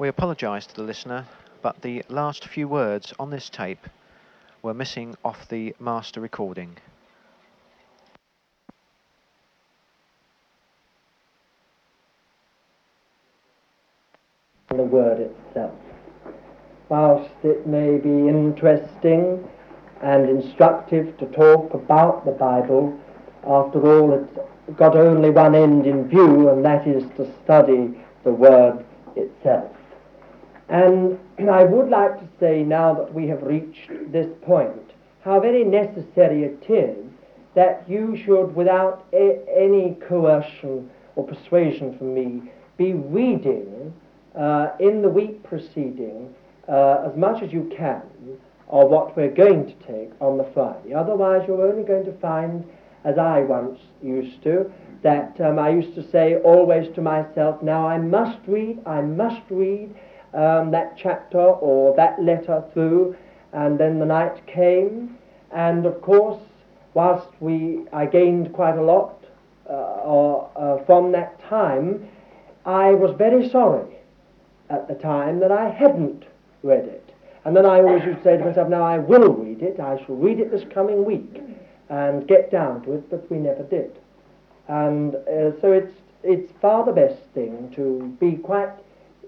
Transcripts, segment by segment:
We apologise to the listener, but the last few words on this tape were missing off the master recording. The word itself. Whilst it may be interesting and instructive to talk about the Bible, after all, it's got only one end in view, and that is to study the Word itself. And I would like to say now that we have reached this point, how very necessary it is that you should, without a- any coercion or persuasion from me, be reading uh, in the week preceding uh, as much as you can of what we're going to take on the Friday. Otherwise, you're only going to find, as I once used to, that um, I used to say always to myself, now I must read, I must read um, that chapter or that letter through, and then the night came, and of course, whilst we I gained quite a lot uh, uh, from that time, I was very sorry at the time that I hadn't read it. And then I always used to say to myself, now I will read it, I shall read it this coming week and get down to it, but we never did. And uh, so it's, it's far the best thing to be quite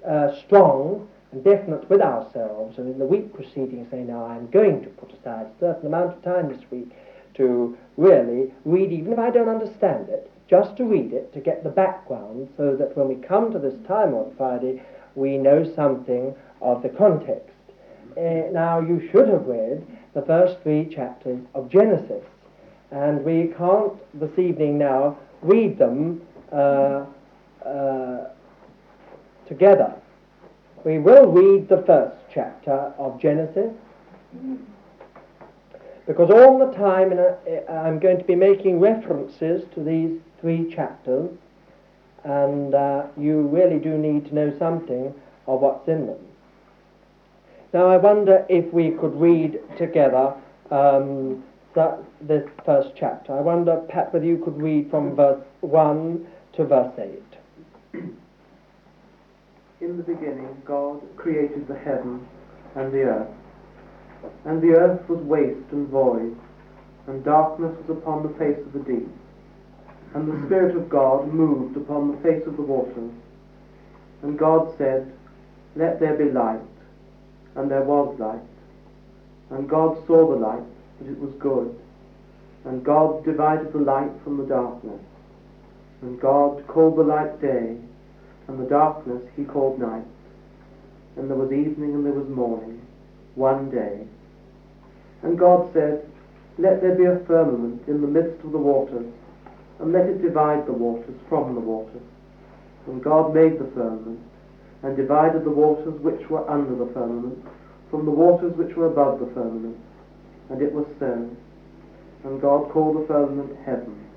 uh, strong and definite with ourselves, and in the week preceding say, now I'm going to put aside a certain amount of time this week to really read, even if I don't understand it, just to read it, to get the background, so that when we come to this time on Friday, we know something of the context. Uh, now, you should have read the first three chapters of Genesis, and we can't this evening now read them uh, uh, together. We will read the first chapter of Genesis because all the time I'm going to be making references to these three chapters, and uh, you really do need to know something of what's in them. Now, I wonder if we could read together um, the, this first chapter. I wonder, Pat, whether you could read from verse 1 to verse 8. In the beginning, God created the heaven and the earth. And the earth was waste and void, and darkness was upon the face of the deep. And the Spirit of God moved upon the face of the waters. And God said, Let there be light. And there was light. And God saw the light, that it was good. And God divided the light from the darkness. And God called the light day, and the darkness he called night. And there was evening and there was morning, one day. And God said, Let there be a firmament in the midst of the waters, and let it divide the waters from the waters. And God made the firmament, and divided the waters which were under the firmament from the waters which were above the firmament. And it was so. And God called the firmament heaven.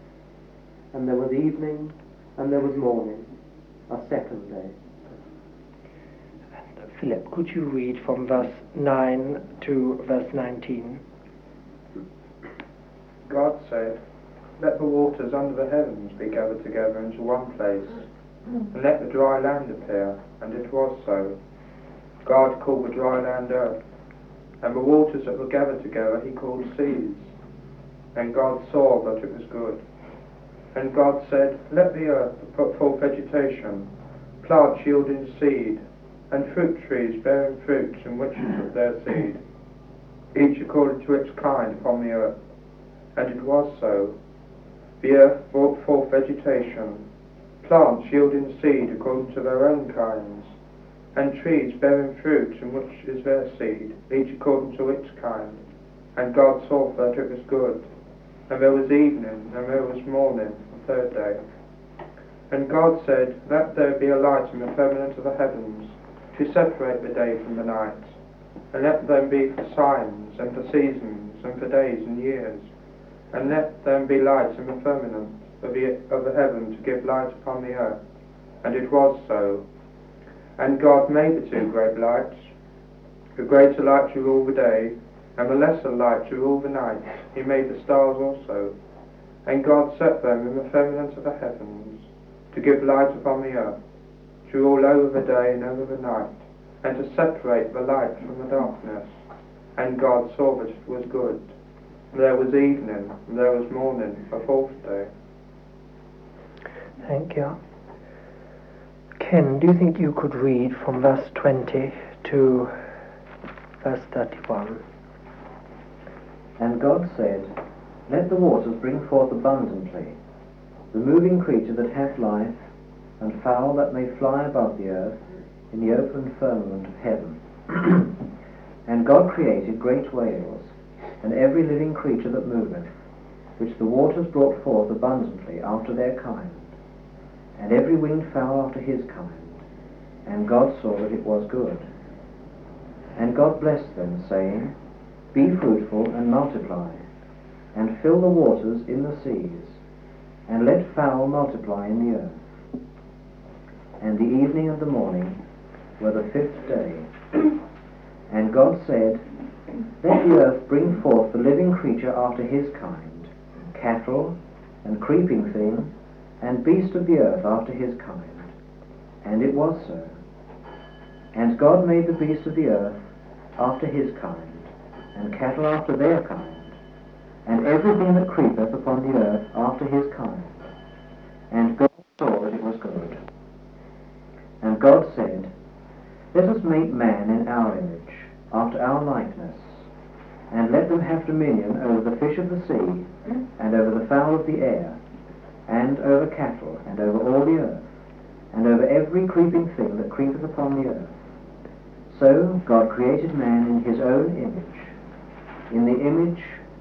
And there was evening, and there was morning, a second day. And, uh, Philip, could you read from verse 9 to verse 19? God said, Let the waters under the heavens be gathered together into one place, and let the dry land appear. And it was so. God called the dry land earth, and the waters that were gathered together he called seas. And God saw that it was good. And God said, Let the earth put forth vegetation, plants yielding seed, and fruit trees bearing fruits in which is of their seed, each according to its kind upon the earth. And it was so. The earth brought forth vegetation, plants yielding seed according to their own kinds, and trees bearing fruit in which is their seed, each according to its kind. And God saw that it was good. And there was evening, and there was morning, third day. And God said, Let there be a light in the firmament of the heavens, to separate the day from the night, and let them be for signs, and for seasons, and for days and years, and let them be lights in the firmament of the, of the heaven to give light upon the earth. And it was so. And God made the two great lights, the greater light to rule the day, and the lesser light to rule the night. He made the stars also. And God set them in the firmament of the heavens, to give light upon the earth, to rule over the day and over the night, and to separate the light from the darkness. And God saw that it was good. There was evening, and there was morning, the fourth day. Thank you. Ken, do you think you could read from verse 20 to verse 31? And God said, Let the waters bring forth abundantly the moving creature that hath life, and fowl that may fly above the earth in the open firmament of heaven. and God created great whales, and every living creature that moveth, which the waters brought forth abundantly after their kind, and every winged fowl after his kind. And God saw that it was good. And God blessed them, saying, Be fruitful and multiply, and fill the waters in the seas, and let fowl multiply in the earth. And the evening and the morning were the fifth day. And God said, Let the earth bring forth the living creature after his kind, cattle, and creeping thing, and beast of the earth after his kind. And it was so. And God made the beasts of the earth after his kind, and cattle after their kind, and everything that creepeth upon the earth after his kind. And God saw that it was good. And God said, Let us make man in our image, after our likeness, and let them have dominion over the fish of the sea, and over the fowl of the air, and over cattle, and over all the earth, and over every creeping thing that creepeth upon the earth. So God created man in his own image. In the image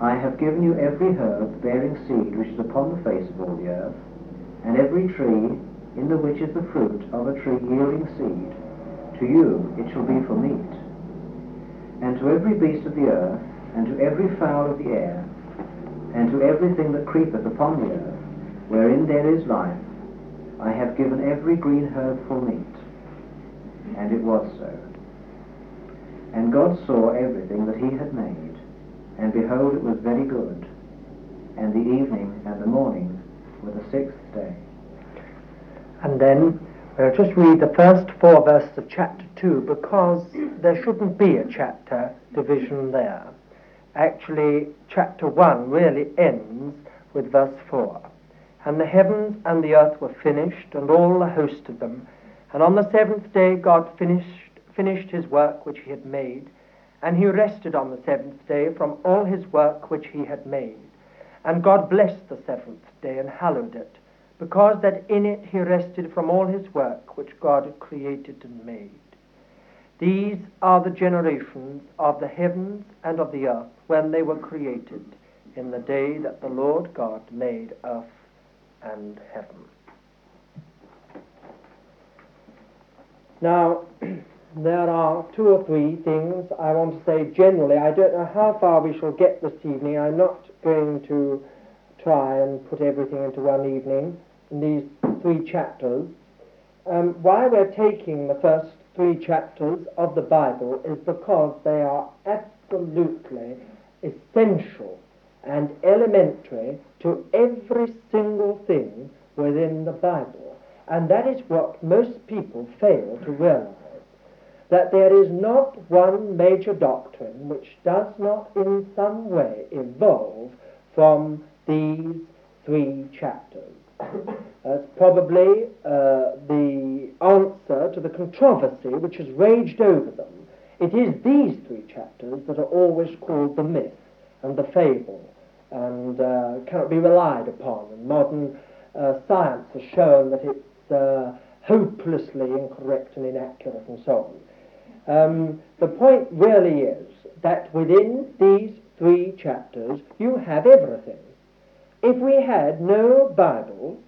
I have given you every herb bearing seed which is upon the face of all the earth, and every tree in the which is the fruit of a tree yielding seed. To you it shall be for meat. And to every beast of the earth, and to every fowl of the air, and to everything that creepeth upon the earth, wherein there is life, I have given every green herb for meat. And it was so. And God saw everything that he had made, and behold, it was very good. And the evening and the morning were the sixth day. And then we'll just read the first four verses of chapter 2 because there shouldn't be a chapter division there. Actually, chapter 1 really ends with verse 4. And the heavens and the earth were finished, and all the host of them. And on the seventh day God finished, finished his work which he had made, and he rested on the seventh day from all his work which he had made. And God blessed the seventh day and hallowed it, because that in it he rested from all his work which God had created and made. These are the generations of the heavens and of the earth when they were created, in the day that the Lord God made earth and heaven. Now, there are two or three things I want to say generally. I don't know how far we shall get this evening. I'm not going to try and put everything into one evening in these three chapters. Um, why we're taking the first three chapters of the Bible is because they are absolutely essential and elementary to every single thing within the Bible. And that is what most people fail to realize. That there is not one major doctrine which does not in some way evolve from these three chapters. That's probably uh, the answer to the controversy which has raged over them. It is these three chapters that are always called the myth and the fable and uh, cannot be relied upon. And modern uh, science has shown that it's uh, hopelessly incorrect and inaccurate and so on. Um, the point really is that within these three chapters you have everything. If we had no Bible,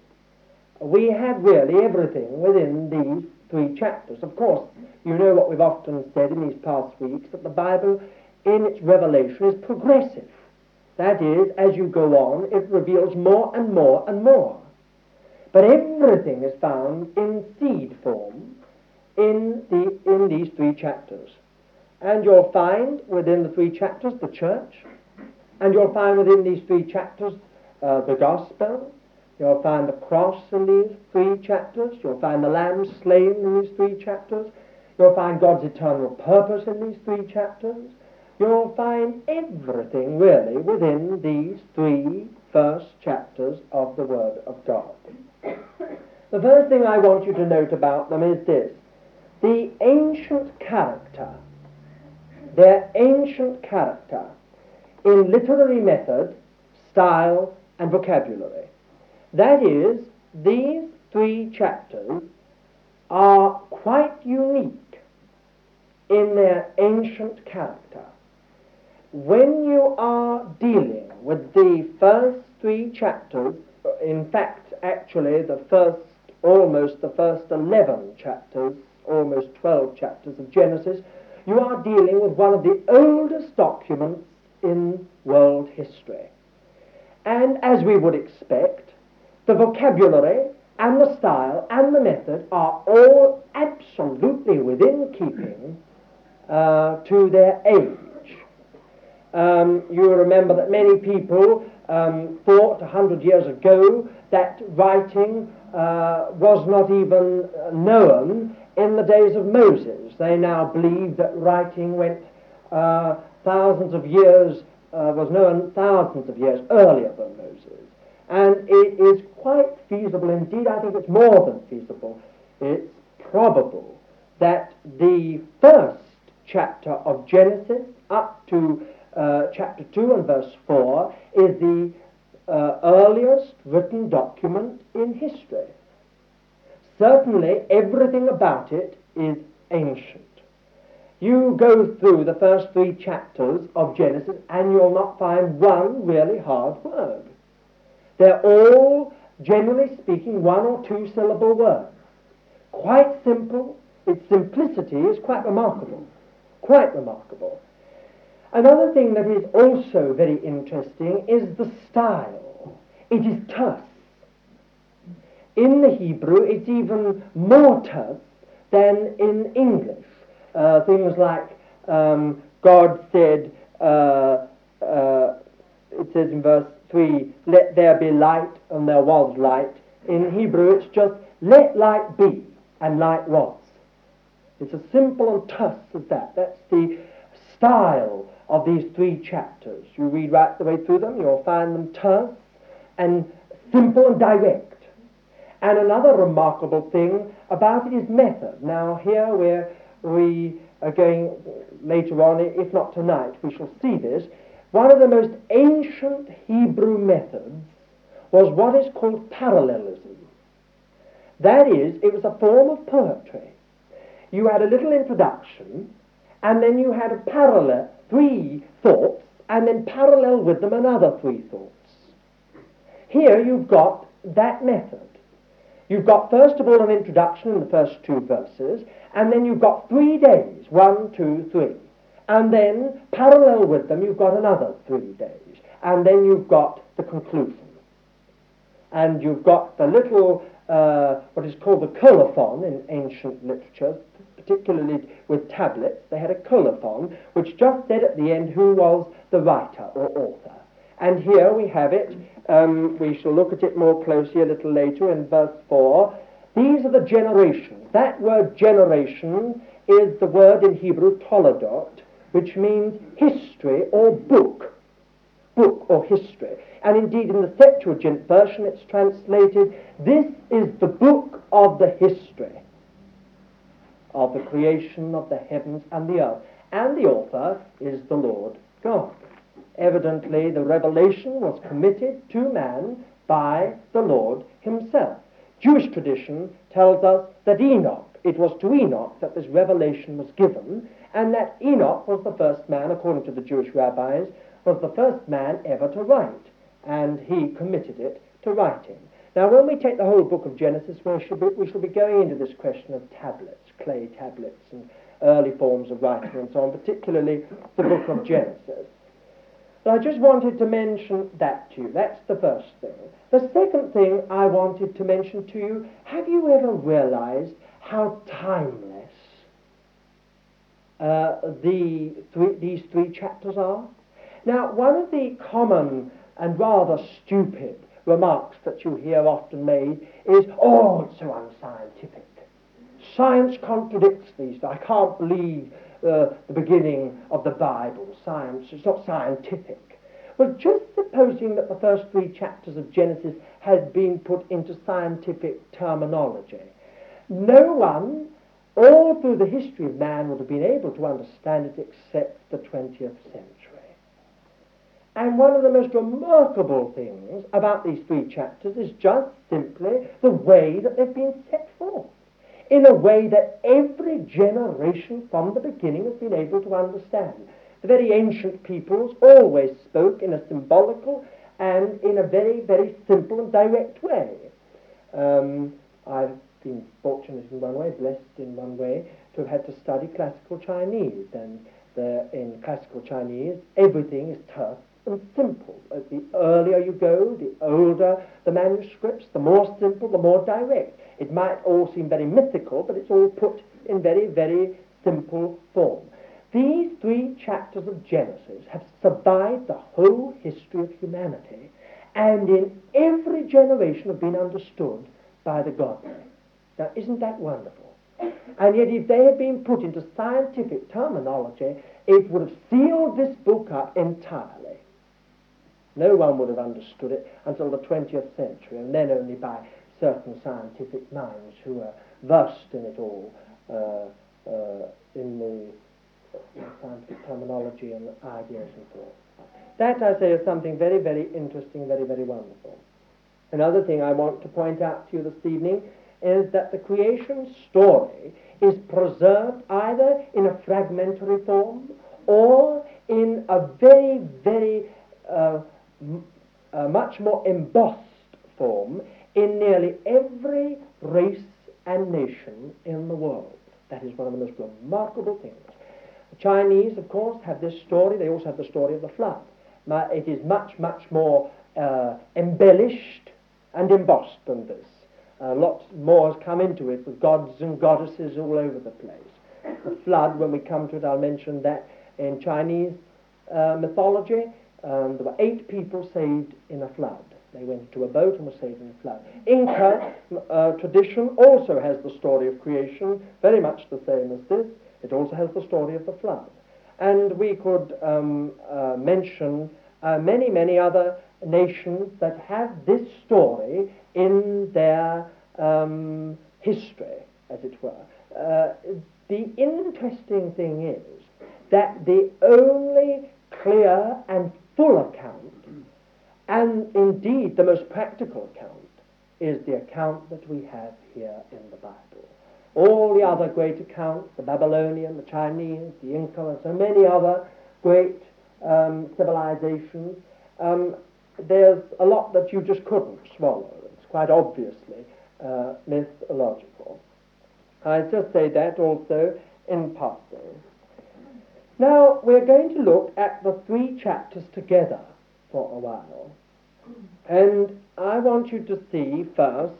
we have really everything within these three chapters. Of course, you know what we've often said in these past weeks that the Bible in its revelation is progressive. That is, as you go on, it reveals more and more and more. But everything is found in seed form in, the, in these three chapters. And you'll find within the three chapters the church, and you'll find within these three chapters uh, the gospel, you'll find the cross in these three chapters, you'll find the lamb slain in these three chapters, you'll find God's eternal purpose in these three chapters, you'll find everything really within these three first chapters of the Word of God. The first thing I want you to note about them is this the ancient character, their ancient character in literary method, style, and vocabulary. That is, these three chapters are quite unique in their ancient character. When you are dealing with the first three chapters, in fact, actually, the first, almost the first 11 chapters, almost 12 chapters of Genesis, you are dealing with one of the oldest documents in world history. And as we would expect, the vocabulary and the style and the method are all absolutely within keeping uh, to their age. Um, you remember that many people um, thought a hundred years ago that writing uh, was not even known in the days of Moses. They now believe that writing went uh, thousands of years, uh, was known thousands of years earlier than Moses. And it is quite feasible, indeed, I think it's more than feasible, it's probable that the first chapter of Genesis up to uh, chapter 2 and verse 4 is the uh, earliest written document in history. Certainly, everything about it is ancient. You go through the first three chapters of Genesis and you'll not find one really hard word. They're all, generally speaking, one or two syllable words. Quite simple. Its simplicity is quite remarkable. Quite remarkable. Another thing that is also very interesting is the style. It is terse. In the Hebrew, it's even more terse than in English. Uh, things like um, God said, uh, uh, it says in verse 3, let there be light, and there was light. In Hebrew, it's just let light be, and light was. It's as simple and terse as that. That's the style of these three chapters. You read right the way through them, you'll find them terse and simple and direct. And another remarkable thing about it is method. Now, here we are going later on, if not tonight, we shall see this. One of the most ancient Hebrew methods was what is called parallelism. That is, it was a form of poetry. You had a little introduction, and then you had a parallel, three thoughts, and then parallel with them another three thoughts. Here you've got that method. You've got, first of all, an introduction in the first two verses, and then you've got three days one, two, three. And then, parallel with them, you've got another three days. And then you've got the conclusion. And you've got the little, uh, what is called the colophon in ancient literature, particularly with tablets. They had a colophon, which just said at the end who was the writer or author. And here we have it. Um, we shall look at it more closely a little later in verse 4. These are the generations. That word generation is the word in Hebrew toledot, which means history or book. Book or history. And indeed, in the Septuagint version, it's translated, This is the book of the history of the creation of the heavens and the earth. And the author is the Lord God. Evidently, the revelation was committed to man by the Lord himself. Jewish tradition tells us that Enoch, it was to Enoch that this revelation was given, and that Enoch was the first man, according to the Jewish rabbis, was the first man ever to write, and he committed it to writing. Now, when we take the whole book of Genesis, we shall be, we shall be going into this question of tablets, clay tablets, and early forms of writing and so on, particularly the book of Genesis. But I just wanted to mention that to you. That's the first thing. The second thing I wanted to mention to you have you ever realized how timeless uh, the three, these three chapters are? Now, one of the common and rather stupid remarks that you hear often made is, oh, it's so unscientific. Science contradicts these. I can't believe uh, the beginning of the Bible. Science, it's not scientific. Well, just supposing that the first three chapters of Genesis had been put into scientific terminology, no one all through the history of man would have been able to understand it except the 20th century. And one of the most remarkable things about these three chapters is just simply the way that they've been set forth. In a way that every generation from the beginning has been able to understand. The very ancient peoples always spoke in a symbolical and in a very, very simple and direct way. Um, I've been fortunate in one way, blessed in one way, to have had to study classical Chinese. And the, in classical Chinese, everything is terse and simple. Uh, the earlier you go, the older the manuscripts, the more simple, the more direct. It might all seem very mythical, but it's all put in very, very simple form. These three chapters of Genesis have survived the whole history of humanity and in every generation have been understood by the godly. Now, isn't that wonderful? And yet, if they had been put into scientific terminology, it would have sealed this book up entirely. No one would have understood it until the 20th century, and then only by certain scientific minds who are versed in it all, uh, uh, in the scientific terminology and ideas and thoughts. That, I say, is something very, very interesting, very, very wonderful. Another thing I want to point out to you this evening is that the creation story is preserved either in a fragmentary form or in a very, very uh, a much more embossed form in nearly every race and nation in the world. That is one of the most remarkable things. The Chinese, of course, have this story. They also have the story of the flood. It is much, much more uh, embellished and embossed than this. Uh, lots more has come into it with gods and goddesses all over the place. The flood, when we come to it, I'll mention that in Chinese uh, mythology, um, there were eight people saved in a flood. They went into a boat and were saved in a flood. Inca uh, tradition also has the story of creation, very much the same as this. It also has the story of the flood. And we could um, uh, mention uh, many, many other nations that have this story in their um, history, as it were. Uh, the interesting thing is that the only clear and full account, and indeed the most practical account, is the account that we have here in the Bible. All the other great accounts, the Babylonian, the Chinese, the Inca, and so many other great um, civilizations, um, there's a lot that you just couldn't swallow. It's quite obviously uh, mythological. I just say that also in passing. Now, we're going to look at the three chapters together for a while. And I want you to see first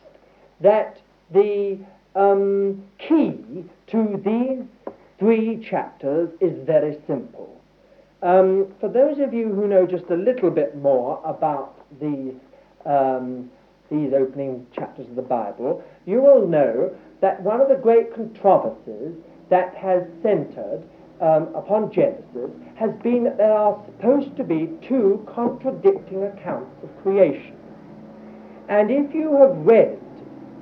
that the um, key to these three chapters is very simple. Um, for those of you who know just a little bit more about these, um, these opening chapters of the Bible, you will know that one of the great controversies that has centered um, upon Genesis has been that there are supposed to be two contradicting accounts of creation. And if you have read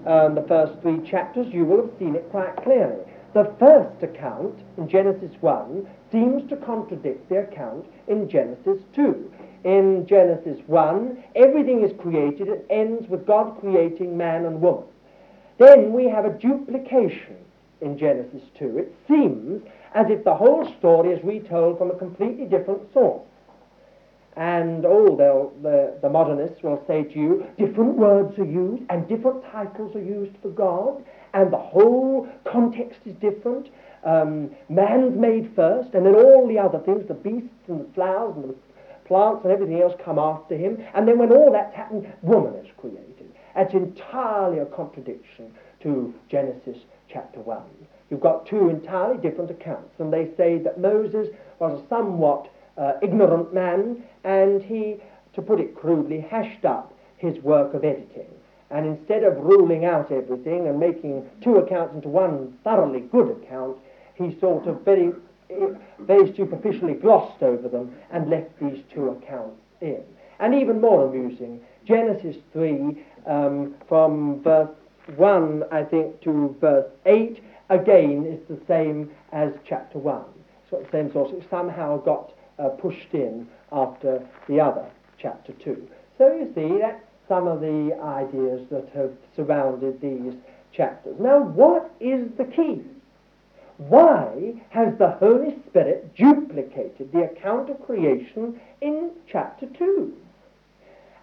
um, the first three chapters, you will have seen it quite clearly. The first account in Genesis 1 seems to contradict the account in Genesis 2. In Genesis 1, everything is created. It ends with God creating man and woman. Then we have a duplication in Genesis 2. It seems as if the whole story is retold from a completely different source. And oh, the, the modernists will say to you, different words are used and different titles are used for God, and the whole context is different. um, man's made first, and then all the other things, the beasts and the flowers and the plants and everything else come after him, and then when all that's happened, woman is created. That's entirely a contradiction to Genesis chapter 1. You've got two entirely different accounts, and they say that Moses was a somewhat uh, ignorant man, and he, to put it crudely, hashed up his work of editing. And instead of ruling out everything and making two accounts into one thoroughly good account, he sort of very, very superficially glossed over them and left these two accounts in. And even more amusing, Genesis 3, um, from verse 1, I think, to verse 8, again is the same as chapter 1. So the same source. It somehow got uh, pushed in after the other, chapter 2. So you see, that's some of the ideas that have surrounded these chapters. Now, what is the key? Why has the Holy Spirit duplicated the account of creation in chapter 2?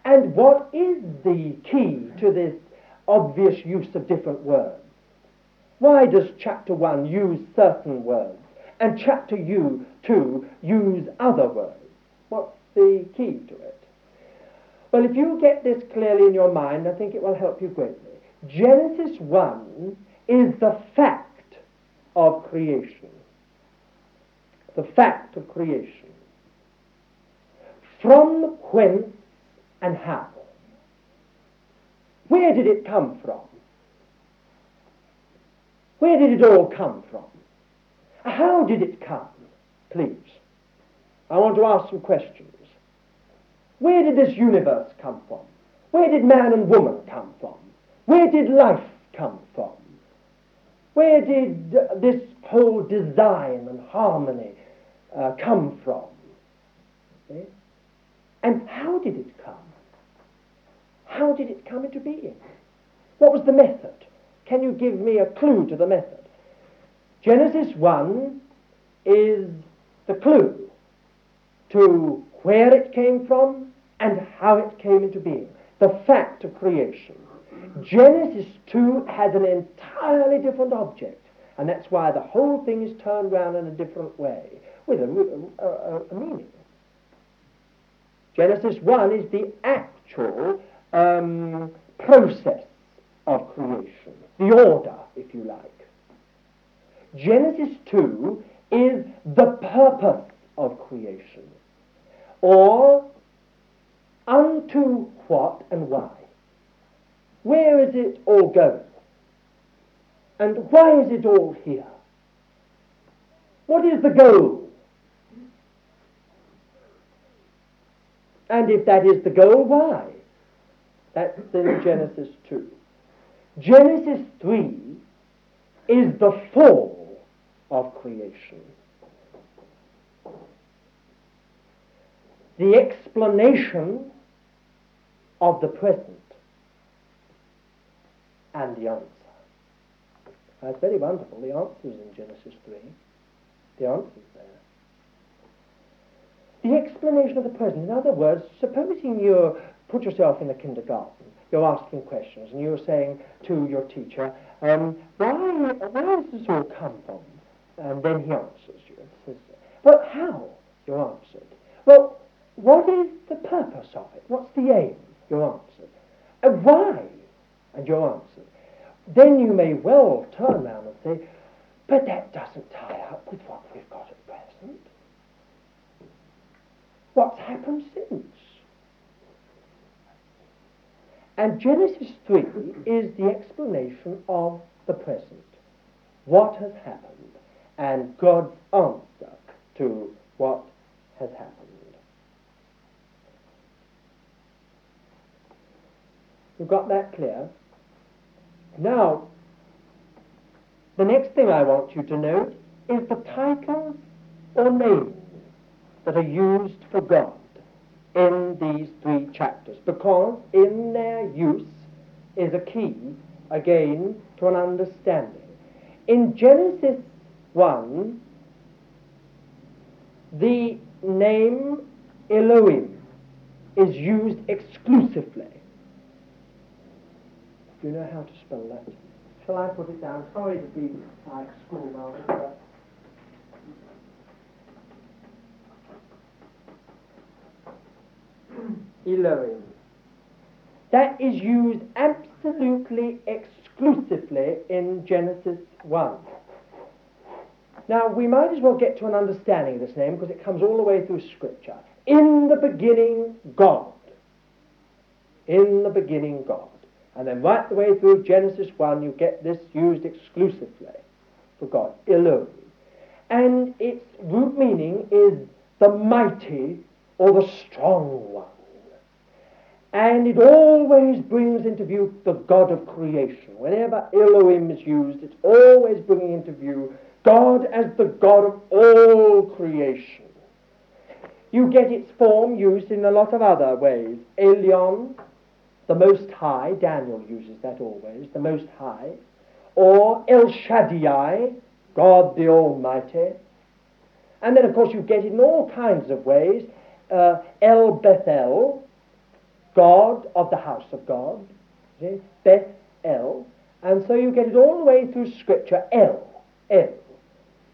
And what is the key to this obvious use of different words? Why does chapter 1 use certain words and chapter 2 use other words? What's the key to it? Well, if you get this clearly in your mind, I think it will help you greatly. Genesis 1 is the fact of creation. The fact of creation. From whence and how? Where did it come from? Where did it all come from? How did it come? Please. I want to ask some questions. Where did this universe come from? Where did man and woman come from? Where did life come from? Where did this whole design and harmony uh, come from? Okay? And how did it come? How did it come into being? What was the method? Can you give me a clue to the method? Genesis 1 is the clue to where it came from and how it came into being. The fact of creation. Genesis 2 has an entirely different object, and that's why the whole thing is turned around in a different way, with a, a, a meaning. Genesis 1 is the actual um, process of creation, the order, if you like. Genesis 2 is the purpose of creation, or unto what and why. Where is it all going? And why is it all here? What is the goal? And if that is the goal, why? That's in Genesis 2. Genesis 3 is the fall of creation. The explanation of the present and the answer. That's very wonderful. The answer is in Genesis 3. The answer is there. The explanation of the present. In other words, supposing you put yourself in a kindergarten, you're asking questions, and you're saying to your teacher, um, why, where does this all come from? And then he answers you. Says, well, how? You answered. Well, what is the purpose of it? What's the aim? You answered. And why? And you answered. Then you may well turn round and say, but that doesn't tie up with what we've got at present. What's happened since? And Genesis 3 is the explanation of the present. What has happened and God's answer to what has happened. You've got that clear? Now, the next thing I want you to note is the titles or names that are used for God in these three chapters, because in their use is a key, again, to an understanding. In Genesis 1, the name Elohim is used exclusively. Do you know how to spell that? Shall I put it down? Sorry to be like school Elohim. That is used absolutely exclusively in Genesis 1. Now, we might as well get to an understanding of this name because it comes all the way through Scripture. In the beginning, God. In the beginning, God. And then right the way through Genesis 1, you get this used exclusively for God, Elohim. And its root meaning is the mighty or the strong one. And it always brings into view the God of creation. Whenever Elohim is used, it's always bringing into view God as the God of all creation. You get its form used in a lot of other ways. Elion, the Most High, Daniel uses that always, the Most High. Or El Shaddai, God the Almighty. And then, of course, you get it in all kinds of ways. Uh, El Bethel, God of the house of God. See? Beth El. And so you get it all the way through Scripture. El. El.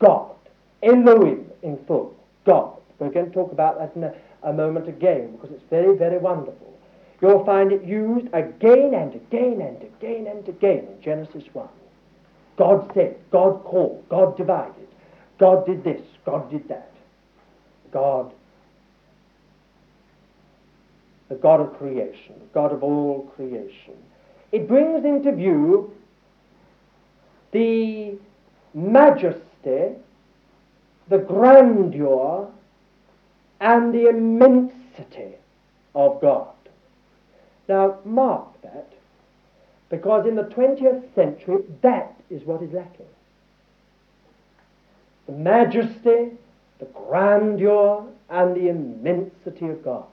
God. Elohim in full. God. We're going to talk about that in a, a moment again because it's very, very wonderful. You'll find it used again and again and again and again in Genesis 1. God said, God called, God divided, God did this, God did that. God, the God of creation, God of all creation. It brings into view the majesty, the grandeur, and the immensity of God. Now, mark that, because in the 20th century, that is what is lacking. The majesty, the grandeur, and the immensity of God.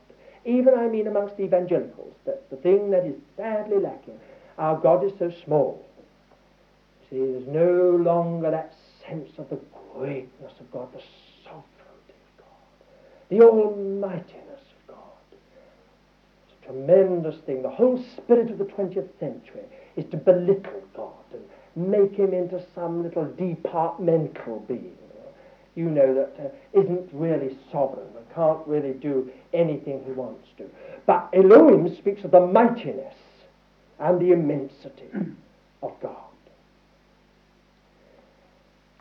Even, I mean, amongst the evangelicals, that's the thing that is sadly lacking. Our God is so small. See, there's no longer that sense of the greatness of God, the sovereignty of God, the almightiness of God. It's a tremendous thing. The whole spirit of the 20th century is to belittle God and make him into some little departmental being. You know that uh, not really sovereign and can't really do anything he wants to. But Elohim speaks of the mightiness and the immensity of God.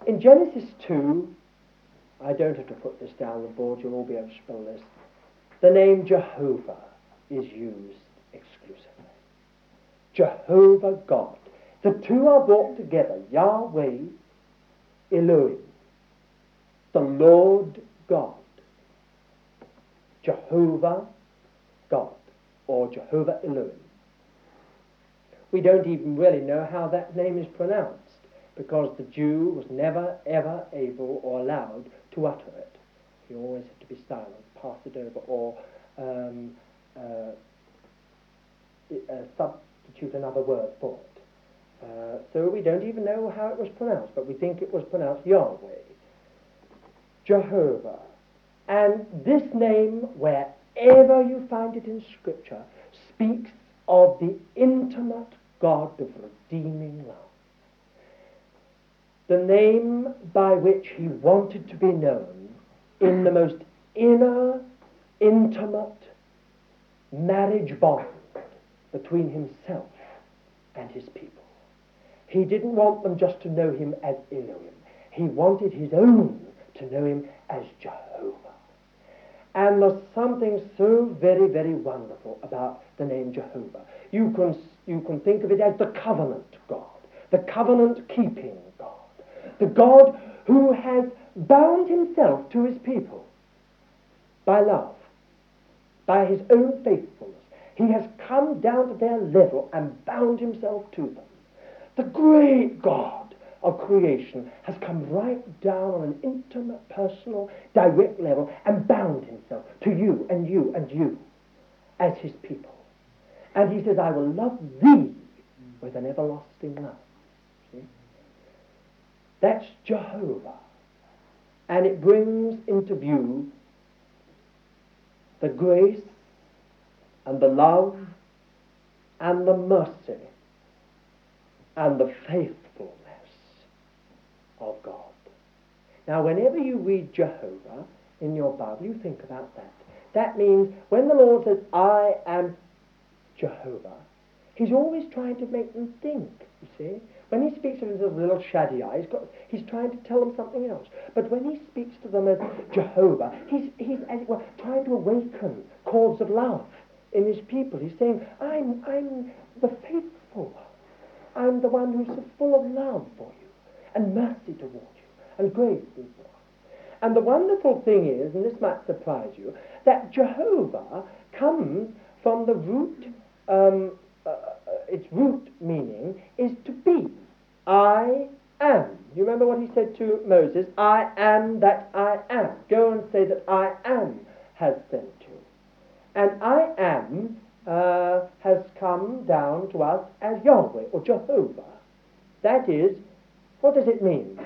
In Genesis 2, I don't have to put this down on the board, you'll all be able to spell this. The name Jehovah is used exclusively. Jehovah God. The two are brought together Yahweh, Elohim, the Lord God. Jehovah God, or Jehovah Elohim. We don't even really know how that name is pronounced because the Jew was never ever able or allowed to utter it. He always had to be silent, pass it over, or um, uh, uh, substitute another word for it. Uh, so we don't even know how it was pronounced, but we think it was pronounced Yahweh, Jehovah. And this name, wherever you find it in Scripture, speaks of the intimate God of redeeming love. The name by which he wanted to be known in the most inner, intimate marriage bond between himself and his people. He didn't want them just to know him as Elohim. He wanted his own to know him as Jehovah. And there's something so very, very wonderful about the name Jehovah. You can, you can think of it as the covenant God, the covenant keeping God, the God who has bound himself to his people by love, by his own faithfulness. He has come down to their level and bound himself to them. The great God of creation has come right down on an intimate, personal, direct level and bound himself to you and you and you as his people. And he says, I will love thee with an everlasting love. See? That's Jehovah. And it brings into view the grace and the love and the mercy and the faithfulness of God. Now, whenever you read Jehovah in your Bible, you think about that. That means when the Lord says, I am Jehovah, he's always trying to make them think, you see. When he speaks of himself with little shaddy eyes, he's, got, he's trying to tell them something else. But when he speaks to them as Jehovah, he's, he's as it were, trying to awaken chords of love in his people. He's saying, I'm, I'm the faithful. I'm the one who's so full of love for you, and mercy toward you, and grace so on. And the wonderful thing is, and this might surprise you, that Jehovah comes from the root, um, uh, its root meaning is to be. I am. You remember what he said to Moses? I am that I am. Go and say that I am has sent you. And I am uh, has come down to us as Yahweh or Jehovah. That is, what does it mean?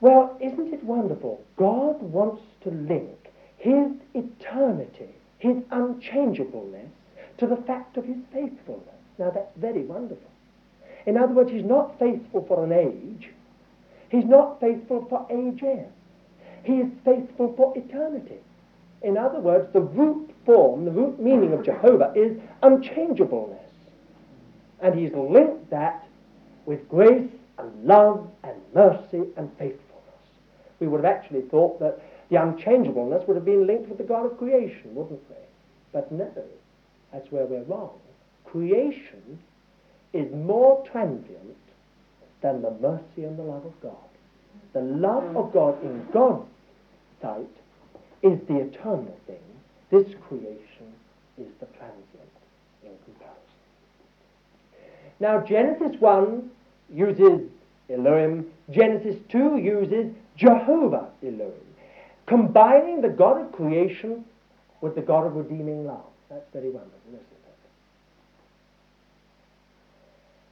Well, isn't it wonderful? God wants to link his eternity, his unchangeableness, to the fact of his faithfulness. Now that's very wonderful. In other words, he's not faithful for an age. He's not faithful for ages. He is faithful for eternity. In other words, the root form, the root meaning of Jehovah is unchangeableness. And he's linked that with grace and love and mercy and faithfulness. We would have actually thought that the unchangeableness would have been linked with the God of creation, wouldn't we? But no, that's where we're wrong. Creation is more transient than the mercy and the love of God. The love of God in God's sight is the eternal thing. This creation is the transient in comparison. Now, Genesis 1 uses Elohim, Genesis 2 uses Jehovah Elohim, combining the God of creation with the God of redeeming love. That's very wonderful, isn't it?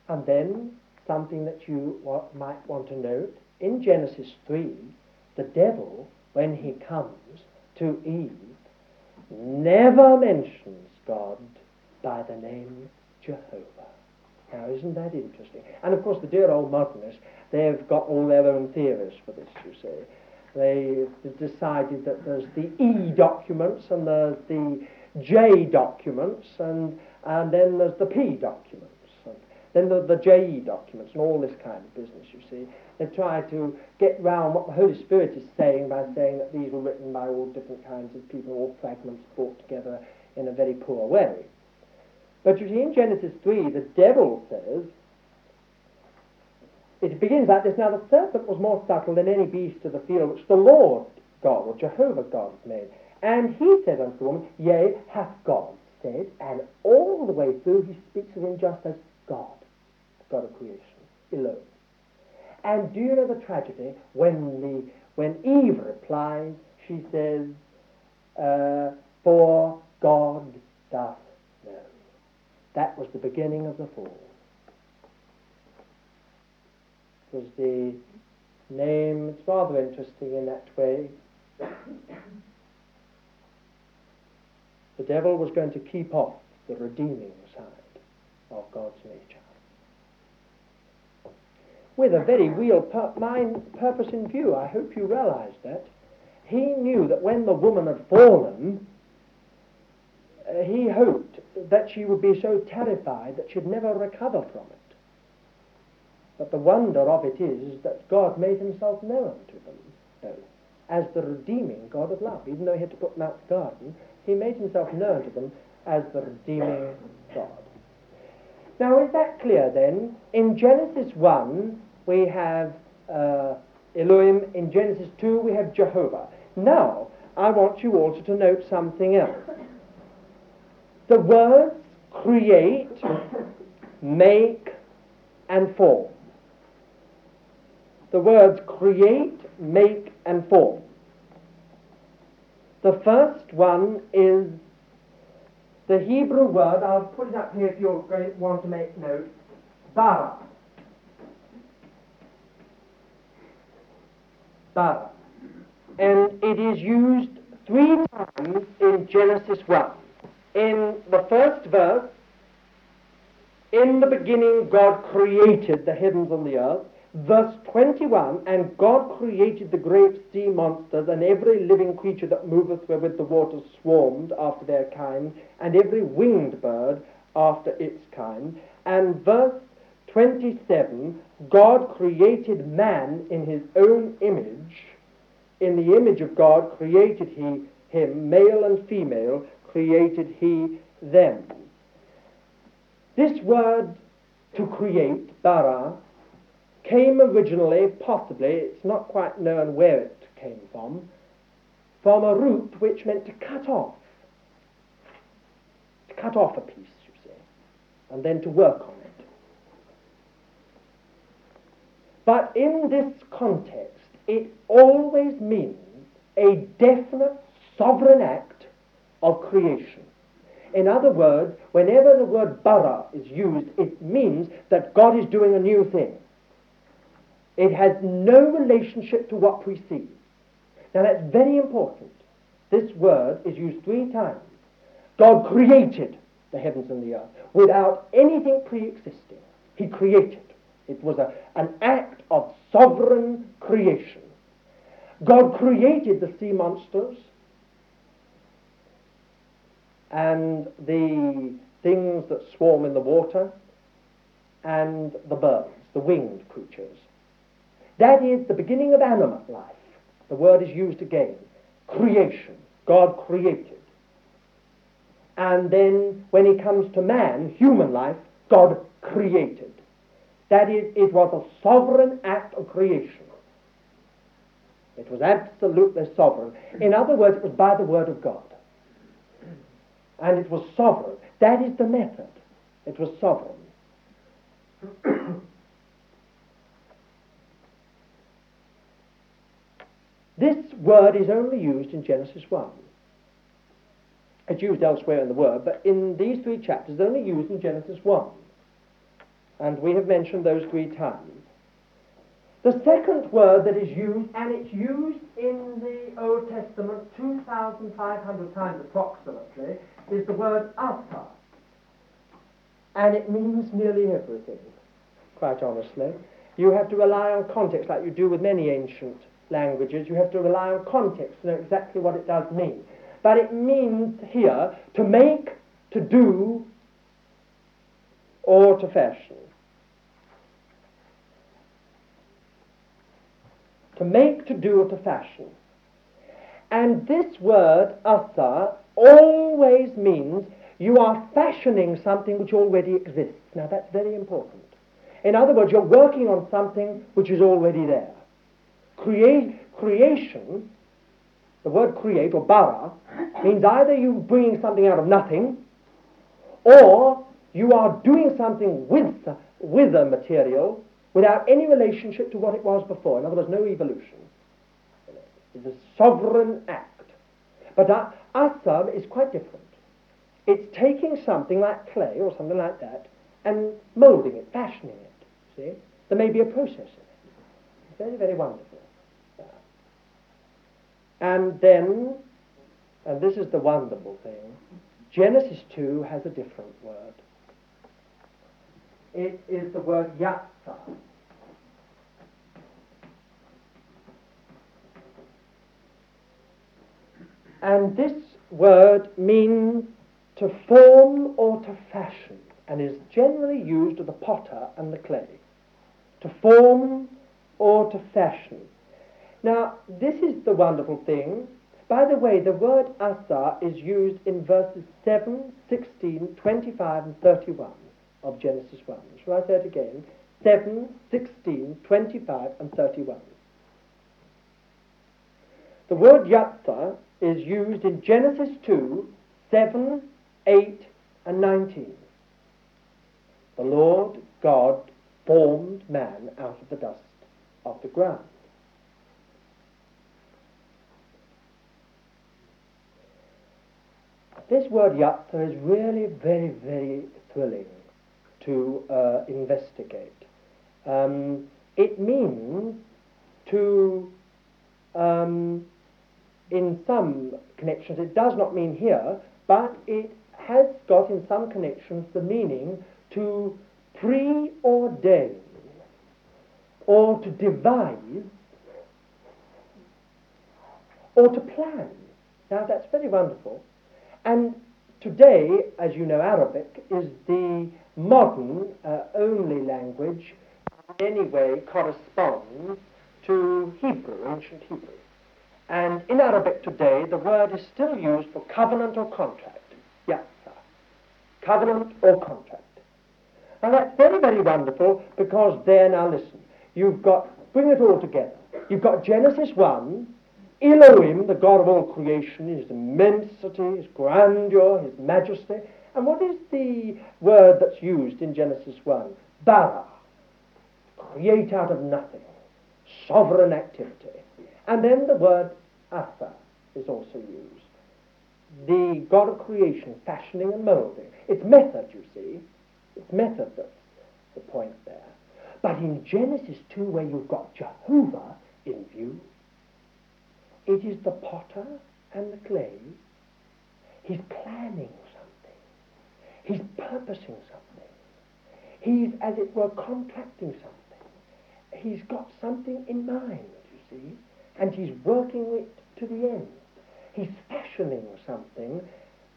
And then something that you might want to note in Genesis 3, the devil, when he comes to Eve, never mentions God by the name Jehovah. Now, isn't that interesting? And of course, the dear old modernists, they've got all their own theories for this, you see. They decided that there's the E documents and there's the J documents and, and then there's the P documents. and Then the, the JE documents and all this kind of business, you see. They try to get round what the Holy Spirit is saying by saying that these were written by all different kinds of people, all fragments brought together in a very poor way. But you see, in Genesis 3, the devil says, it begins like this Now the serpent was more subtle than any beast of the field which the Lord God or Jehovah God has made. And he said unto the woman, Yea, hath God said, and all the way through he speaks of him just as God. God of creation, alone. And do you know the tragedy? When, the, when Eve replies, she says, uh, For God doth. That was the beginning of the fall. It was the name, it's rather interesting in that way. the devil was going to keep off the redeeming side of God's nature with a very real pur- mind purpose in view. I hope you realize that. He knew that when the woman had fallen, uh, he hoped that she would be so terrified that she'd never recover from it. But the wonder of it is that God made himself known to them, though, as the redeeming God of love. Even though he had to put them out the garden, he made himself known to them as the redeeming God. Now, is that clear then? In Genesis 1, we have uh, Elohim. In Genesis 2, we have Jehovah. Now, I want you also to note something else. The words create, make, and form. The words create, make, and form. The first one is the Hebrew word, I'll put it up here if you want to make note, bara. Bara. And it is used three times in Genesis 1. In the first verse, in the beginning God created the heavens and the earth. Verse 21, and God created the great sea monsters and every living creature that moveth wherewith the waters swarmed after their kind, and every winged bird after its kind. And verse 27, God created man in his own image. In the image of God created he him, male and female created he them. This word to create, bara, came originally, possibly, it's not quite known where it came from, from a root which meant to cut off. To cut off a piece, you see, and then to work on it. But in this context, it always means a definite sovereign act of creation. In other words, whenever the word bara is used, it means that God is doing a new thing. It has no relationship to what precedes. Now that's very important. This word is used three times. God created the heavens and the earth without anything pre-existing. He created. It was a, an act of sovereign creation. God created the sea monsters and the things that swarm in the water and the birds, the winged creatures. That is the beginning of animate life. The word is used again. Creation. God created. And then when it comes to man, human life, God created. That is, it was a sovereign act of creation. It was absolutely sovereign. In other words, it was by the word of God. And it was sovereign. That is the method. It was sovereign. This word is only used in Genesis 1. It's used elsewhere in the Word, but in these three chapters, it's only used in Genesis 1. And we have mentioned those three times. The second word that is used, and it's used in the Old Testament 2,500 times approximately, is the word asa. And it means nearly everything, quite honestly. You have to rely on context like you do with many ancient languages, you have to rely on context to know exactly what it does mean. But it means here to make, to do, or to fashion. To make, to do, or to fashion. And this word, asa, always means you are fashioning something which already exists. Now that's very important. In other words, you're working on something which is already there. Create, creation, the word create or bara, means either you bringing something out of nothing, or you are doing something with, with a material without any relationship to what it was before. In other words, no evolution. It's a sovereign act. But asa is quite different. It's taking something like clay or something like that and moulding it, fashioning it. See? There may be a process in it. Very, very wonderful. And then, and this is the wonderful thing, Genesis 2 has a different word. It is the word yatsa. And this word means to form or to fashion, and is generally used of the potter and the clay. To form or to fashion. Now, this is the wonderful thing. By the way, the word asa is used in verses 7, 16, 25, and 31 of Genesis 1. Shall I say it again? 7, 16, 25, and 31. The word yatsa is used in Genesis 2, 7, 8, and 19. The Lord God formed man out of the dust of the ground. This word yatsa is really very, very thrilling to uh, investigate. Um, it means to, um, in some connections, it does not mean here, but it has got in some connections the meaning to preordain or to devise or to plan. Now that's very wonderful. And today, as you know, Arabic is the modern uh, only language in any way corresponds to Hebrew, ancient Hebrew. And in Arabic today, the word is still used for covenant or contract. Yatsa. Covenant or contract. And that's very, very wonderful because there, now listen, you've got, bring it all together. You've got Genesis 1, Elohim, the God of all creation, his immensity, his grandeur, his majesty. And what is the word that's used in Genesis 1? Bara. Create out of nothing. Sovereign activity. And then the word Asa is also used. The God of creation, fashioning and molding. It's method, you see. It's method that's the point there. But in Genesis 2, where you've got Jehovah in view, it is the potter and the clay. He's planning something. He's purposing something. He's, as it were, contracting something. He's got something in mind, you see, and he's working it to the end. He's fashioning something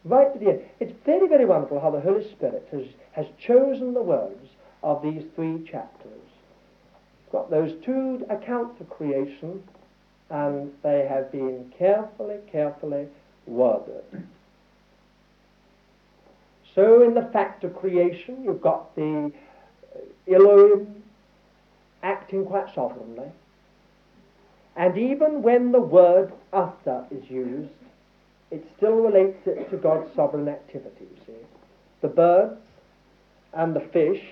right to the end. It's very, very wonderful how the Holy Spirit has, has chosen the words of these three chapters. Got those two accounts of creation, and they have been carefully, carefully worded. So, in the fact of creation, you've got the uh, Elohim acting quite sovereignly. And even when the word asa is used, it still relates it to God's sovereign activity, you see. The birds and the fish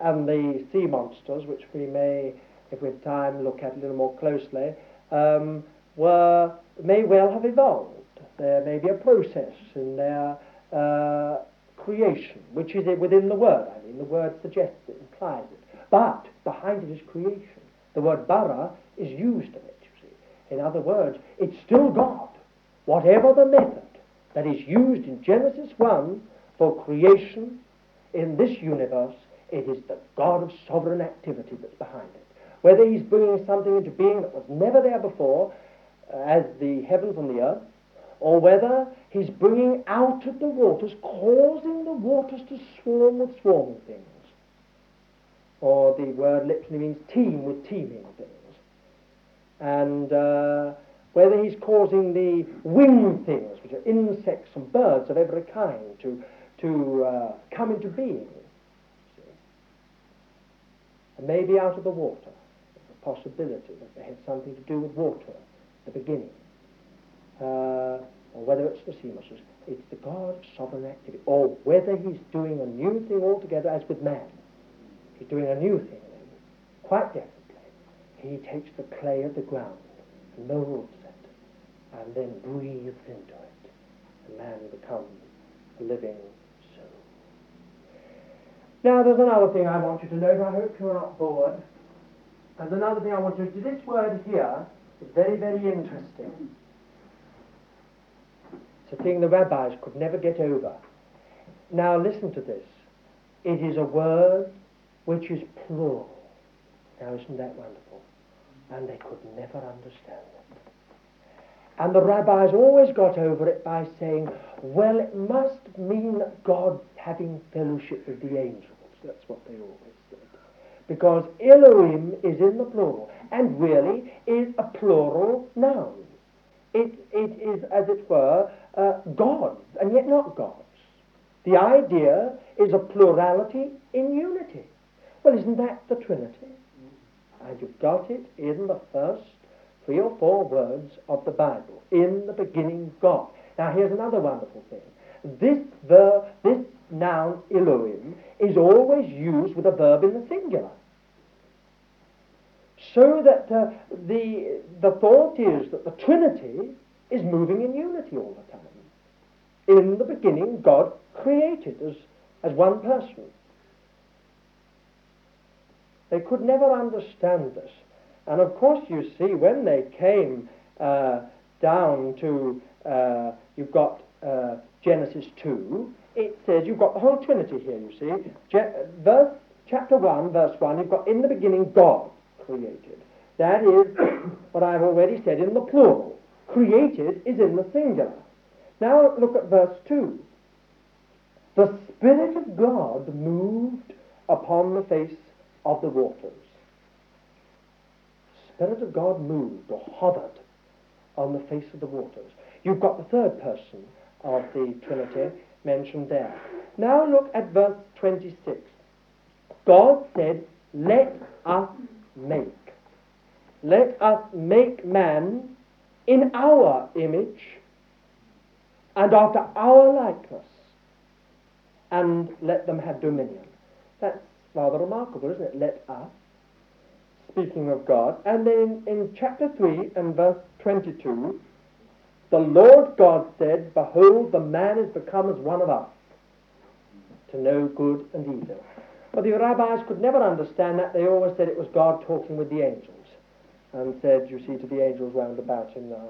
and the sea monsters, which we may, if we have time, look at a little more closely, um, were, may well have evolved. There may be a process in their uh, creation, which is within the word. I mean, the word suggests it, implies it. But behind it is creation. The word bara is used in it, you see. In other words, it's still God. Whatever the method that is used in Genesis 1 for creation in this universe, it is the God of sovereign activity that's behind it. Whether he's bringing something into being that was never there before, uh, as the heavens and the earth, or whether he's bringing out of the waters, causing the waters to swarm with swarming things. Or the word literally means teem with teeming things. And uh, whether he's causing the winged things, which are insects and birds of every kind, to, to uh, come into being. And maybe out of the water. A possibility that they had something to do with water at the beginning. Uh, or whether it's the sea monsters. It's the God of sovereign activity. Or whether he's doing a new thing altogether, as with man. He's doing a new thing quite differently. He takes the clay of the ground and molds it and then breathes into it. And man becomes a living soul. Now, there's another thing I want you to note. I hope you're not bored. And another thing I want you to do, this word here is very, very interesting. It's a thing the rabbis could never get over. Now, listen to this. It is a word which is plural. Now, isn't that wonderful? And they could never understand it. And the rabbis always got over it by saying, well, it must mean God having fellowship with the angels. That's what they always said. Because Elohim is in the plural, and really is a plural noun. It, it is, as it were, uh, gods, and yet not gods. The idea is a plurality in unity. Well, isn't that the Trinity? And you've got it in the first three or four words of the Bible. In the beginning, God. Now, here's another wonderful thing. This verb, this noun Elohim is always used with a verb in the singular. So that uh, the, the thought is that the Trinity is moving in unity all the time. In the beginning, God created as, as one person. They could never understand this and of course, you see, when they came uh, down to, uh, you've got uh, Genesis 2, it says you've got the whole Trinity here, you see. Je- verse chapter 1, verse 1, you've got in the beginning God created. That is what I've already said in the plural. Created is in the singular. Now look at verse 2. The Spirit of God moved upon the face of the waters. Spirit of God moved or hovered on the face of the waters. You've got the third person of the Trinity mentioned there. Now look at verse 26. God said, Let us make. Let us make man in our image and after our likeness, and let them have dominion. That's rather remarkable, isn't it? Let us. Speaking of God. And then in chapter 3 and verse 22, the Lord God said, Behold, the man is become as one of us, to know good and evil. But the rabbis could never understand that. They always said it was God talking with the angels. And said, you see, to the angels round about him now,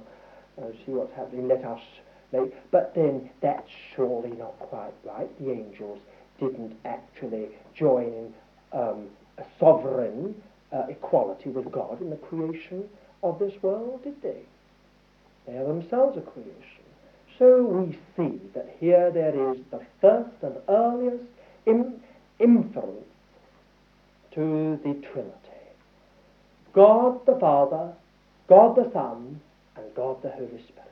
uh, see what's happening, let us make. But then that's surely not quite right. The angels didn't actually join in um, a sovereign uh, equality with God in the creation of this world, did they? They are themselves a creation. So we see that here there is the first and earliest in, inference to the Trinity. God the Father, God the Son, and God the Holy Spirit.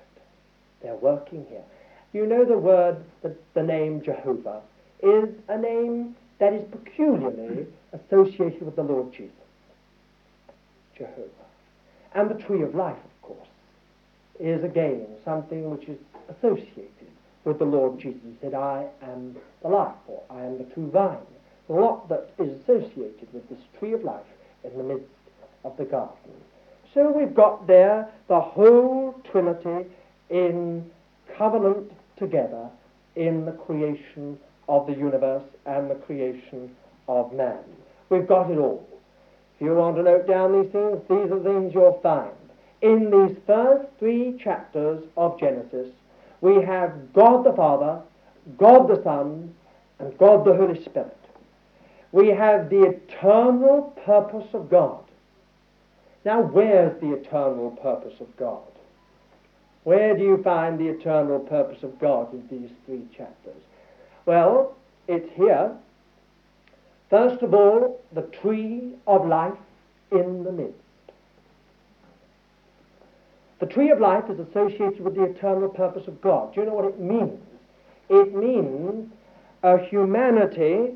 They're working here. You know the word, the, the name Jehovah is a name that is peculiarly associated with the Lord Jesus. Jehovah. And the tree of life, of course, is again something which is associated with the Lord Jesus. He said, I am the life, or I am the true vine. A lot that is associated with this tree of life in the midst of the garden. So we've got there the whole Trinity in covenant together in the creation of the universe and the creation of man. We've got it all. If you want to note down these things, these are things you'll find. In these first three chapters of Genesis, we have God the Father, God the Son, and God the Holy Spirit. We have the eternal purpose of God. Now, where's the eternal purpose of God? Where do you find the eternal purpose of God in these three chapters? Well, it's here. First of all, the tree of life in the midst. The tree of life is associated with the eternal purpose of God. Do you know what it means? It means a humanity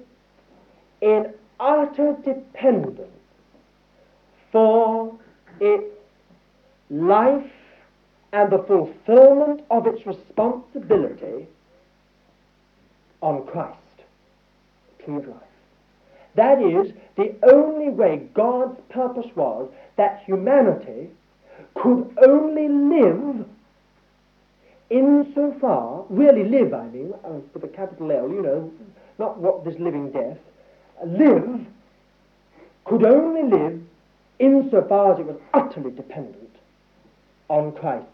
in utter dependence for its life and the fulfillment of its responsibility on Christ, of life. That is the only way God's purpose was that humanity could only live insofar, really live, I mean, with a capital L, you know, not what this living death, live, could only live insofar as it was utterly dependent on Christ.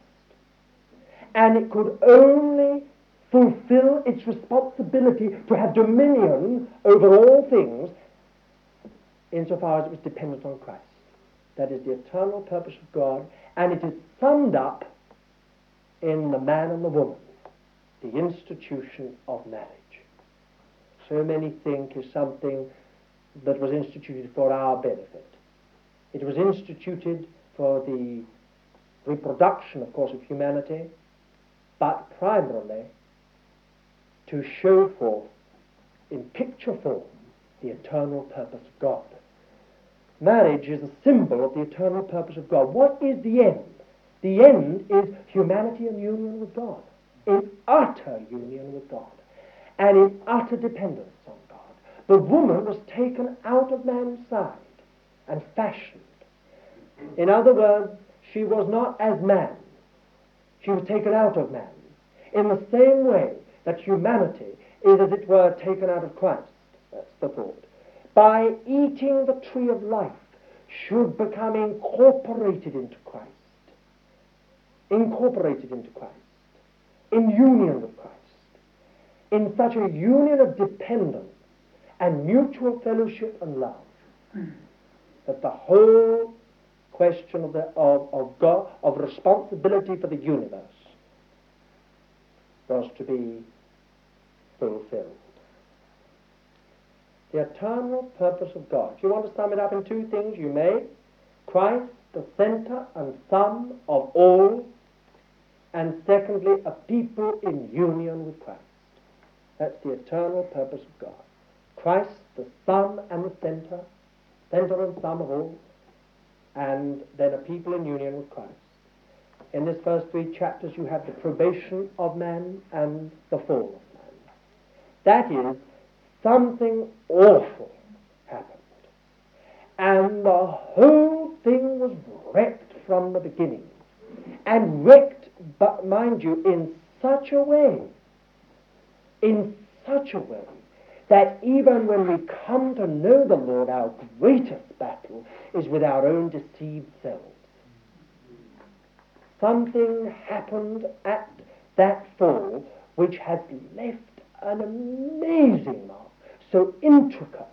And it could only fulfill its responsibility to have dominion over all things insofar as it was dependent on Christ. That is the eternal purpose of God, and it is summed up in the man and the woman, the institution of marriage. So many think is something that was instituted for our benefit. It was instituted for the reproduction, of course, of humanity, but primarily to show forth in picture form the eternal purpose of God. Marriage is a symbol of the eternal purpose of God. What is the end? The end is humanity in union with God, in utter union with God, and in utter dependence on God. The woman was taken out of man's side and fashioned. In other words, she was not as man. She was taken out of man. In the same way that humanity is, as it were, taken out of Christ. That's the thought by eating the tree of life, should become incorporated into Christ. Incorporated into Christ. In union with Christ. In such a union of dependence and mutual fellowship and love. That the whole question of, the, of, of God, of responsibility for the universe was to be fulfilled. The eternal purpose of God. If you want to sum it up in two things, you may. Christ, the center and sum of all, and secondly, a people in union with Christ. That's the eternal purpose of God. Christ, the sum and the center, center and sum of all, and then a people in union with Christ. In this first three chapters, you have the probation of man and the fall of man. That is, something awful happened. And the whole thing was wrecked from the beginning. And wrecked, but mind you, in such a way, in such a way, that even when we come to know the Lord, our greatest battle is with our own deceived selves. Something happened at that fall which has left an amazing mark. So intricate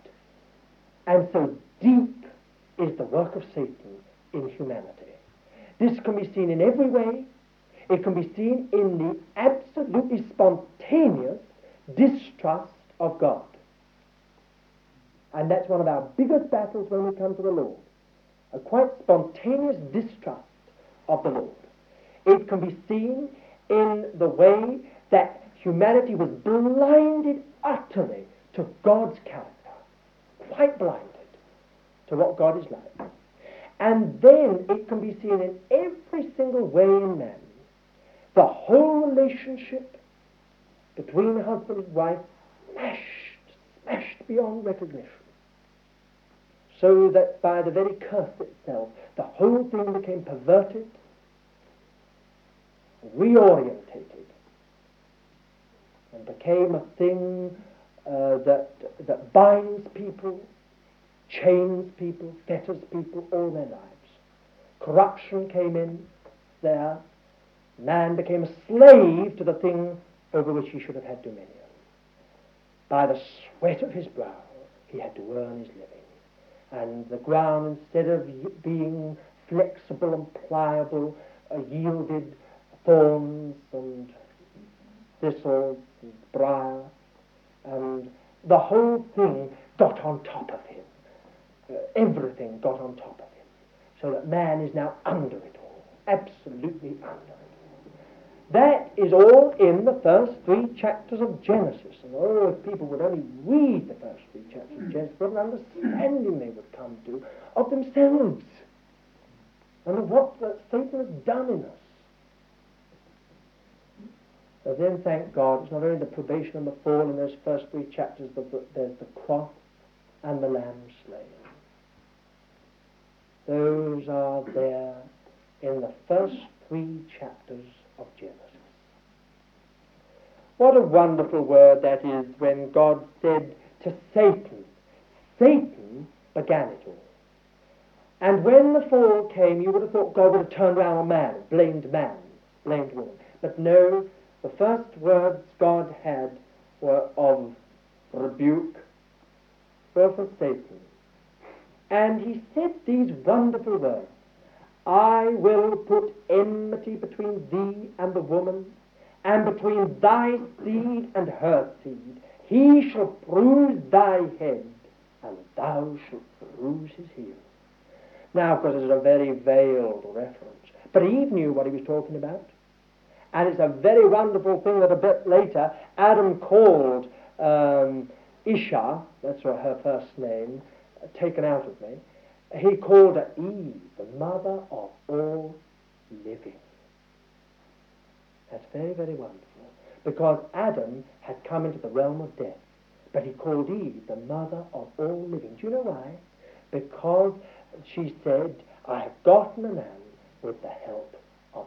and so deep is the work of Satan in humanity. This can be seen in every way. It can be seen in the absolutely spontaneous distrust of God. And that's one of our biggest battles when we come to the Lord. A quite spontaneous distrust of the Lord. It can be seen in the way that humanity was blinded utterly to God's character, quite blinded to what God is like. And then it can be seen in every single way in man. The whole relationship between husband and wife smashed, smashed beyond recognition. So that by the very curse itself, the whole thing became perverted, reorientated, and became a thing uh, that, that binds people, chains people, fetters people all their lives. Corruption came in there. Man became a slave to the thing over which he should have had dominion. By the sweat of his brow, he had to earn his living. And the ground, instead of being flexible and pliable, uh, yielded thorns and thistles and briar, and the whole thing got on top of him. Uh, everything got on top of him. So that man is now under it all, absolutely under it. That is all in the first three chapters of Genesis. And oh, if people would only read the first three chapters of Genesis, what an understanding they would come to of themselves and of what Satan has done in us. But then, thank God, it's not only the probation and the fall in those first three chapters, but there's the cross and the lamb slain. Those are there in the first three chapters of Genesis. What a wonderful word that is when God said to Satan, Satan began it all. And when the fall came, you would have thought God would have turned around on man, blamed man, blamed woman. But no, the first words God had were of rebuke, were for Satan. And he said these wonderful words I will put enmity between thee and the woman, and between thy seed and her seed. He shall bruise thy head, and thou shalt bruise his heel. Now, of course, it's a very veiled reference, but Eve knew what he was talking about. And it's a very wonderful thing that a bit later Adam called um, Isha, that's her first name, taken out of me, he called her Eve, the mother of all living. That's very, very wonderful. Because Adam had come into the realm of death. But he called Eve the mother of all living. Do you know why? Because she said, I have gotten a man with the help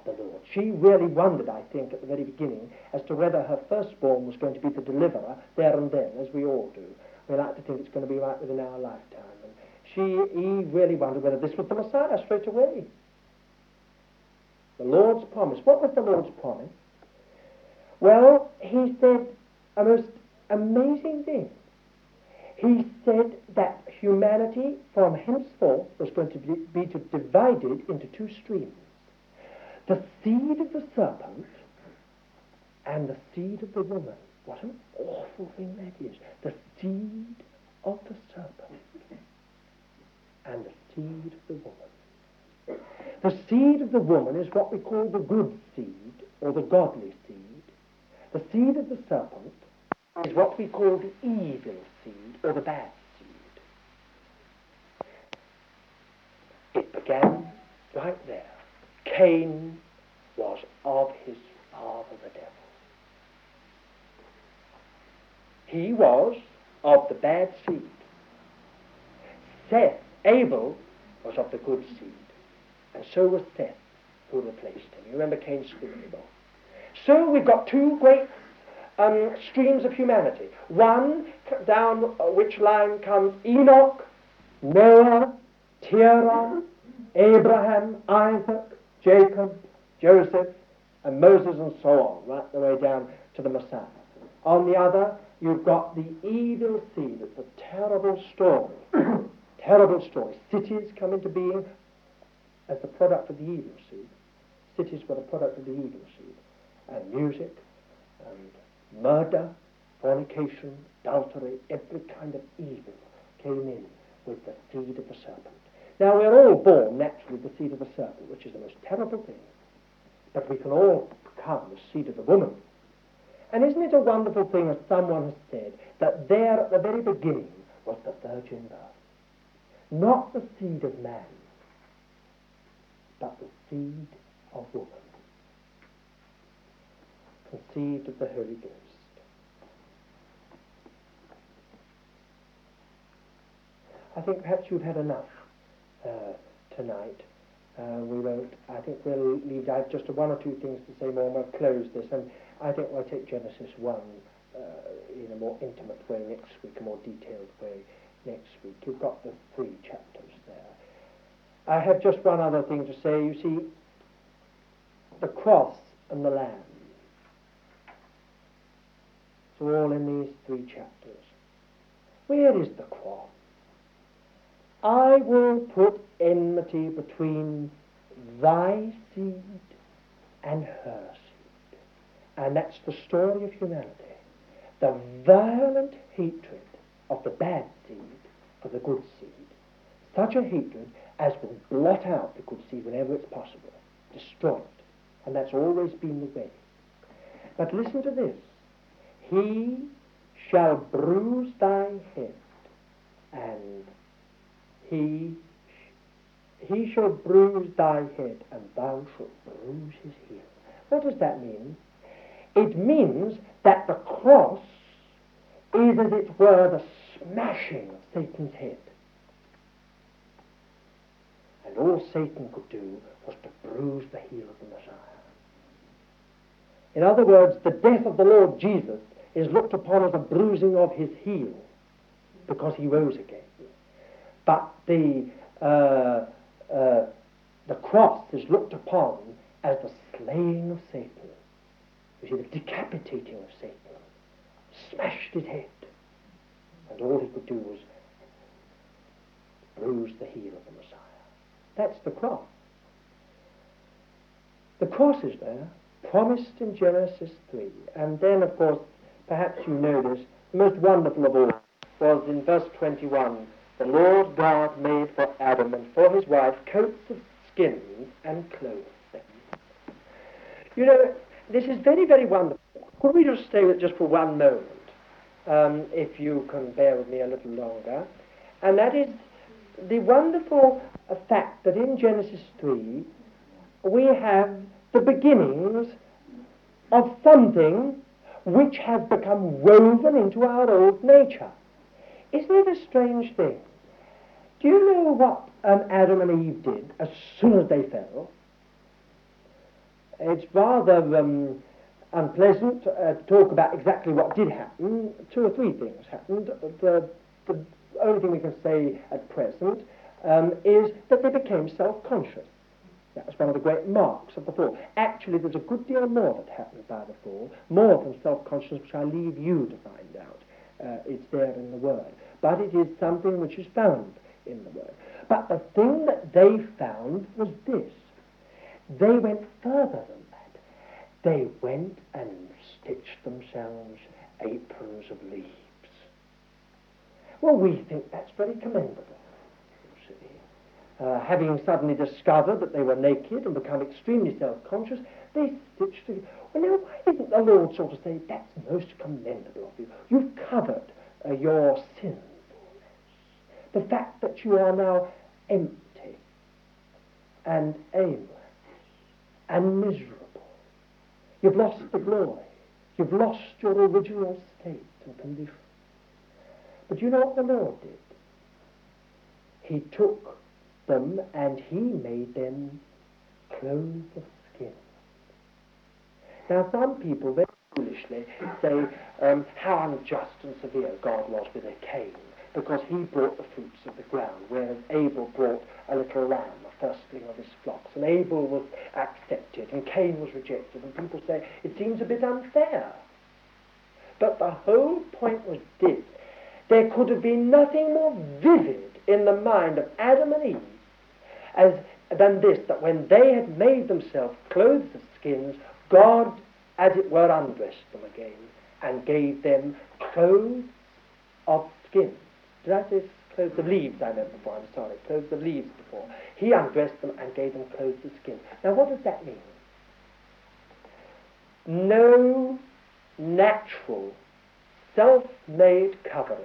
of the Lord. She really wondered, I think, at the very beginning, as to whether her firstborn was going to be the deliverer there and then, as we all do. We like to think it's going to be right within our lifetime she, he really wondered whether this was the Messiah straight away. The Lord's promise. What was the Lord's promise? Well, he said a most amazing thing. he said that humanity from henceforth was going to be, be divided into two streams the seed of the serpent and the seed of the woman. What an awful thing that is. The seed of the serpent and the seed of the woman. The seed of the woman is what we call the good seed or the godly seed. The seed of the serpent is what we call the evil seed or the bad seed. It began right there. Cain was of his father the devil. He was of the bad seed. Seth, Abel, was of the good seed. And so was Seth, who replaced him. You remember Cain's screaming So we've got two great um, streams of humanity. One down which line comes Enoch, Noah, Terah, Abraham, Isaac, Jacob, Joseph, and Moses, and so on, right the way down to the Messiah. On the other, you've got the evil seed. It's a terrible story. terrible story. Cities come into being as the product of the evil seed. Cities were the product of the evil seed. And music, and murder, fornication, adultery, every kind of evil came in with the seed of the serpent. Now, we're all born naturally the seed of the serpent, which is the most terrible thing. But we can all become the seed of the woman. And isn't it a wonderful thing, as someone has said, that there at the very beginning was the virgin birth? Not the seed of man, but the seed of woman conceived of the Holy Ghost. I think perhaps you've had enough tonight. Uh, we won't, I think we'll leave, I have just one or two things to say more and we'll close this. And I think we'll take Genesis 1 uh, in a more intimate way next week, a more detailed way next week. You've got the three chapters there. I have just one other thing to say. You see, the cross and the lamb. It's all in these three chapters. Where is the cross? I will put enmity between thy seed and her seed. And that's the story of humanity. The violent hatred of the bad seed for the good seed. Such a hatred as will blot out the good seed whenever it's possible, destroy it. And that's always been the way. But listen to this. He shall bruise thy head, and he he shall bruise thy head, and thou shalt bruise his heel. What does that mean? It means that the cross is, as it were, the smashing of Satan's head. And all Satan could do was to bruise the heel of the Messiah. In other words, the death of the Lord Jesus is looked upon as a bruising of his heel because he rose again. But the, uh, uh, the cross is looked upon as the slaying of Satan. You see, the decapitating of Satan. Smashed his head. And all he could do was bruise the heel of the Messiah. That's the cross. The cross is there, promised in Genesis 3. And then, of course, perhaps you know this, the most wonderful of all was in verse 21 the Lord God made for Adam and for his wife coats of skins and clothed them. You know, this is very, very wonderful. Could we just stay with it just for one moment, um, if you can bear with me a little longer? And that is the wonderful fact that in Genesis 3 we have the beginnings of something which has become woven into our old nature. Isn't it a strange thing? Do you know what um, Adam and Eve did as soon as they fell? It's rather um, unpleasant uh, to talk about exactly what did happen. Two or three things happened. The, the only thing we can say at present um, is that they became self-conscious. That was one of the great marks of the fall. Actually, there's a good deal more that happened by the fall, more than self-consciousness, which I leave you to find out. uh, it's there in the Word. But it is something which is found in the Word. But the thing that they found was this. They went further than that. They went and stitched themselves aprons of leaves. Well, we think that's very commendable. Uh, having suddenly discovered that they were naked and become extremely self-conscious, they stitched it. Well, now, why didn't the Lord sort of say, that's most commendable of you. You've covered uh, your sinfulness. The fact that you are now empty and aimless and miserable. You've lost the glory. You've lost your original state and condition. But you know what the Lord did? He took them and he made them clothes of skin. Now, some people very foolishly say um, how unjust and severe God was with a Cain because he brought the fruits of the ground, whereas Abel brought a little lamb, a firstling of his flocks. And Abel was accepted and Cain was rejected. And people say it seems a bit unfair. But the whole point was this. There could have been nothing more vivid in the mind of Adam and Eve as, than this, that when they had made themselves clothes of skins, God, as it were, undressed them again and gave them clothes of skins. Did I say clothes of leaves I meant before? I'm sorry, clothes of leaves before. He undressed them and gave them clothes of skin. Now what does that mean? No natural, self-made covering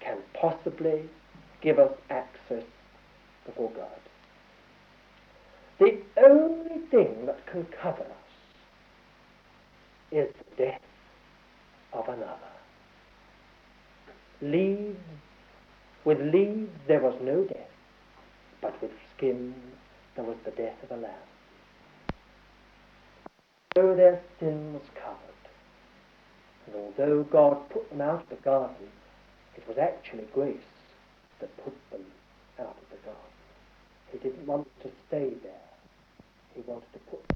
can possibly give us access before God. The only thing that can cover us is the death of another. Leaves, with leaves there was no death, but with skins there was the death of a lamb. So their sin was covered. And although God put them out of the garden, it was actually grace that put them out of the garden. He didn't want to stay there. He wanted to put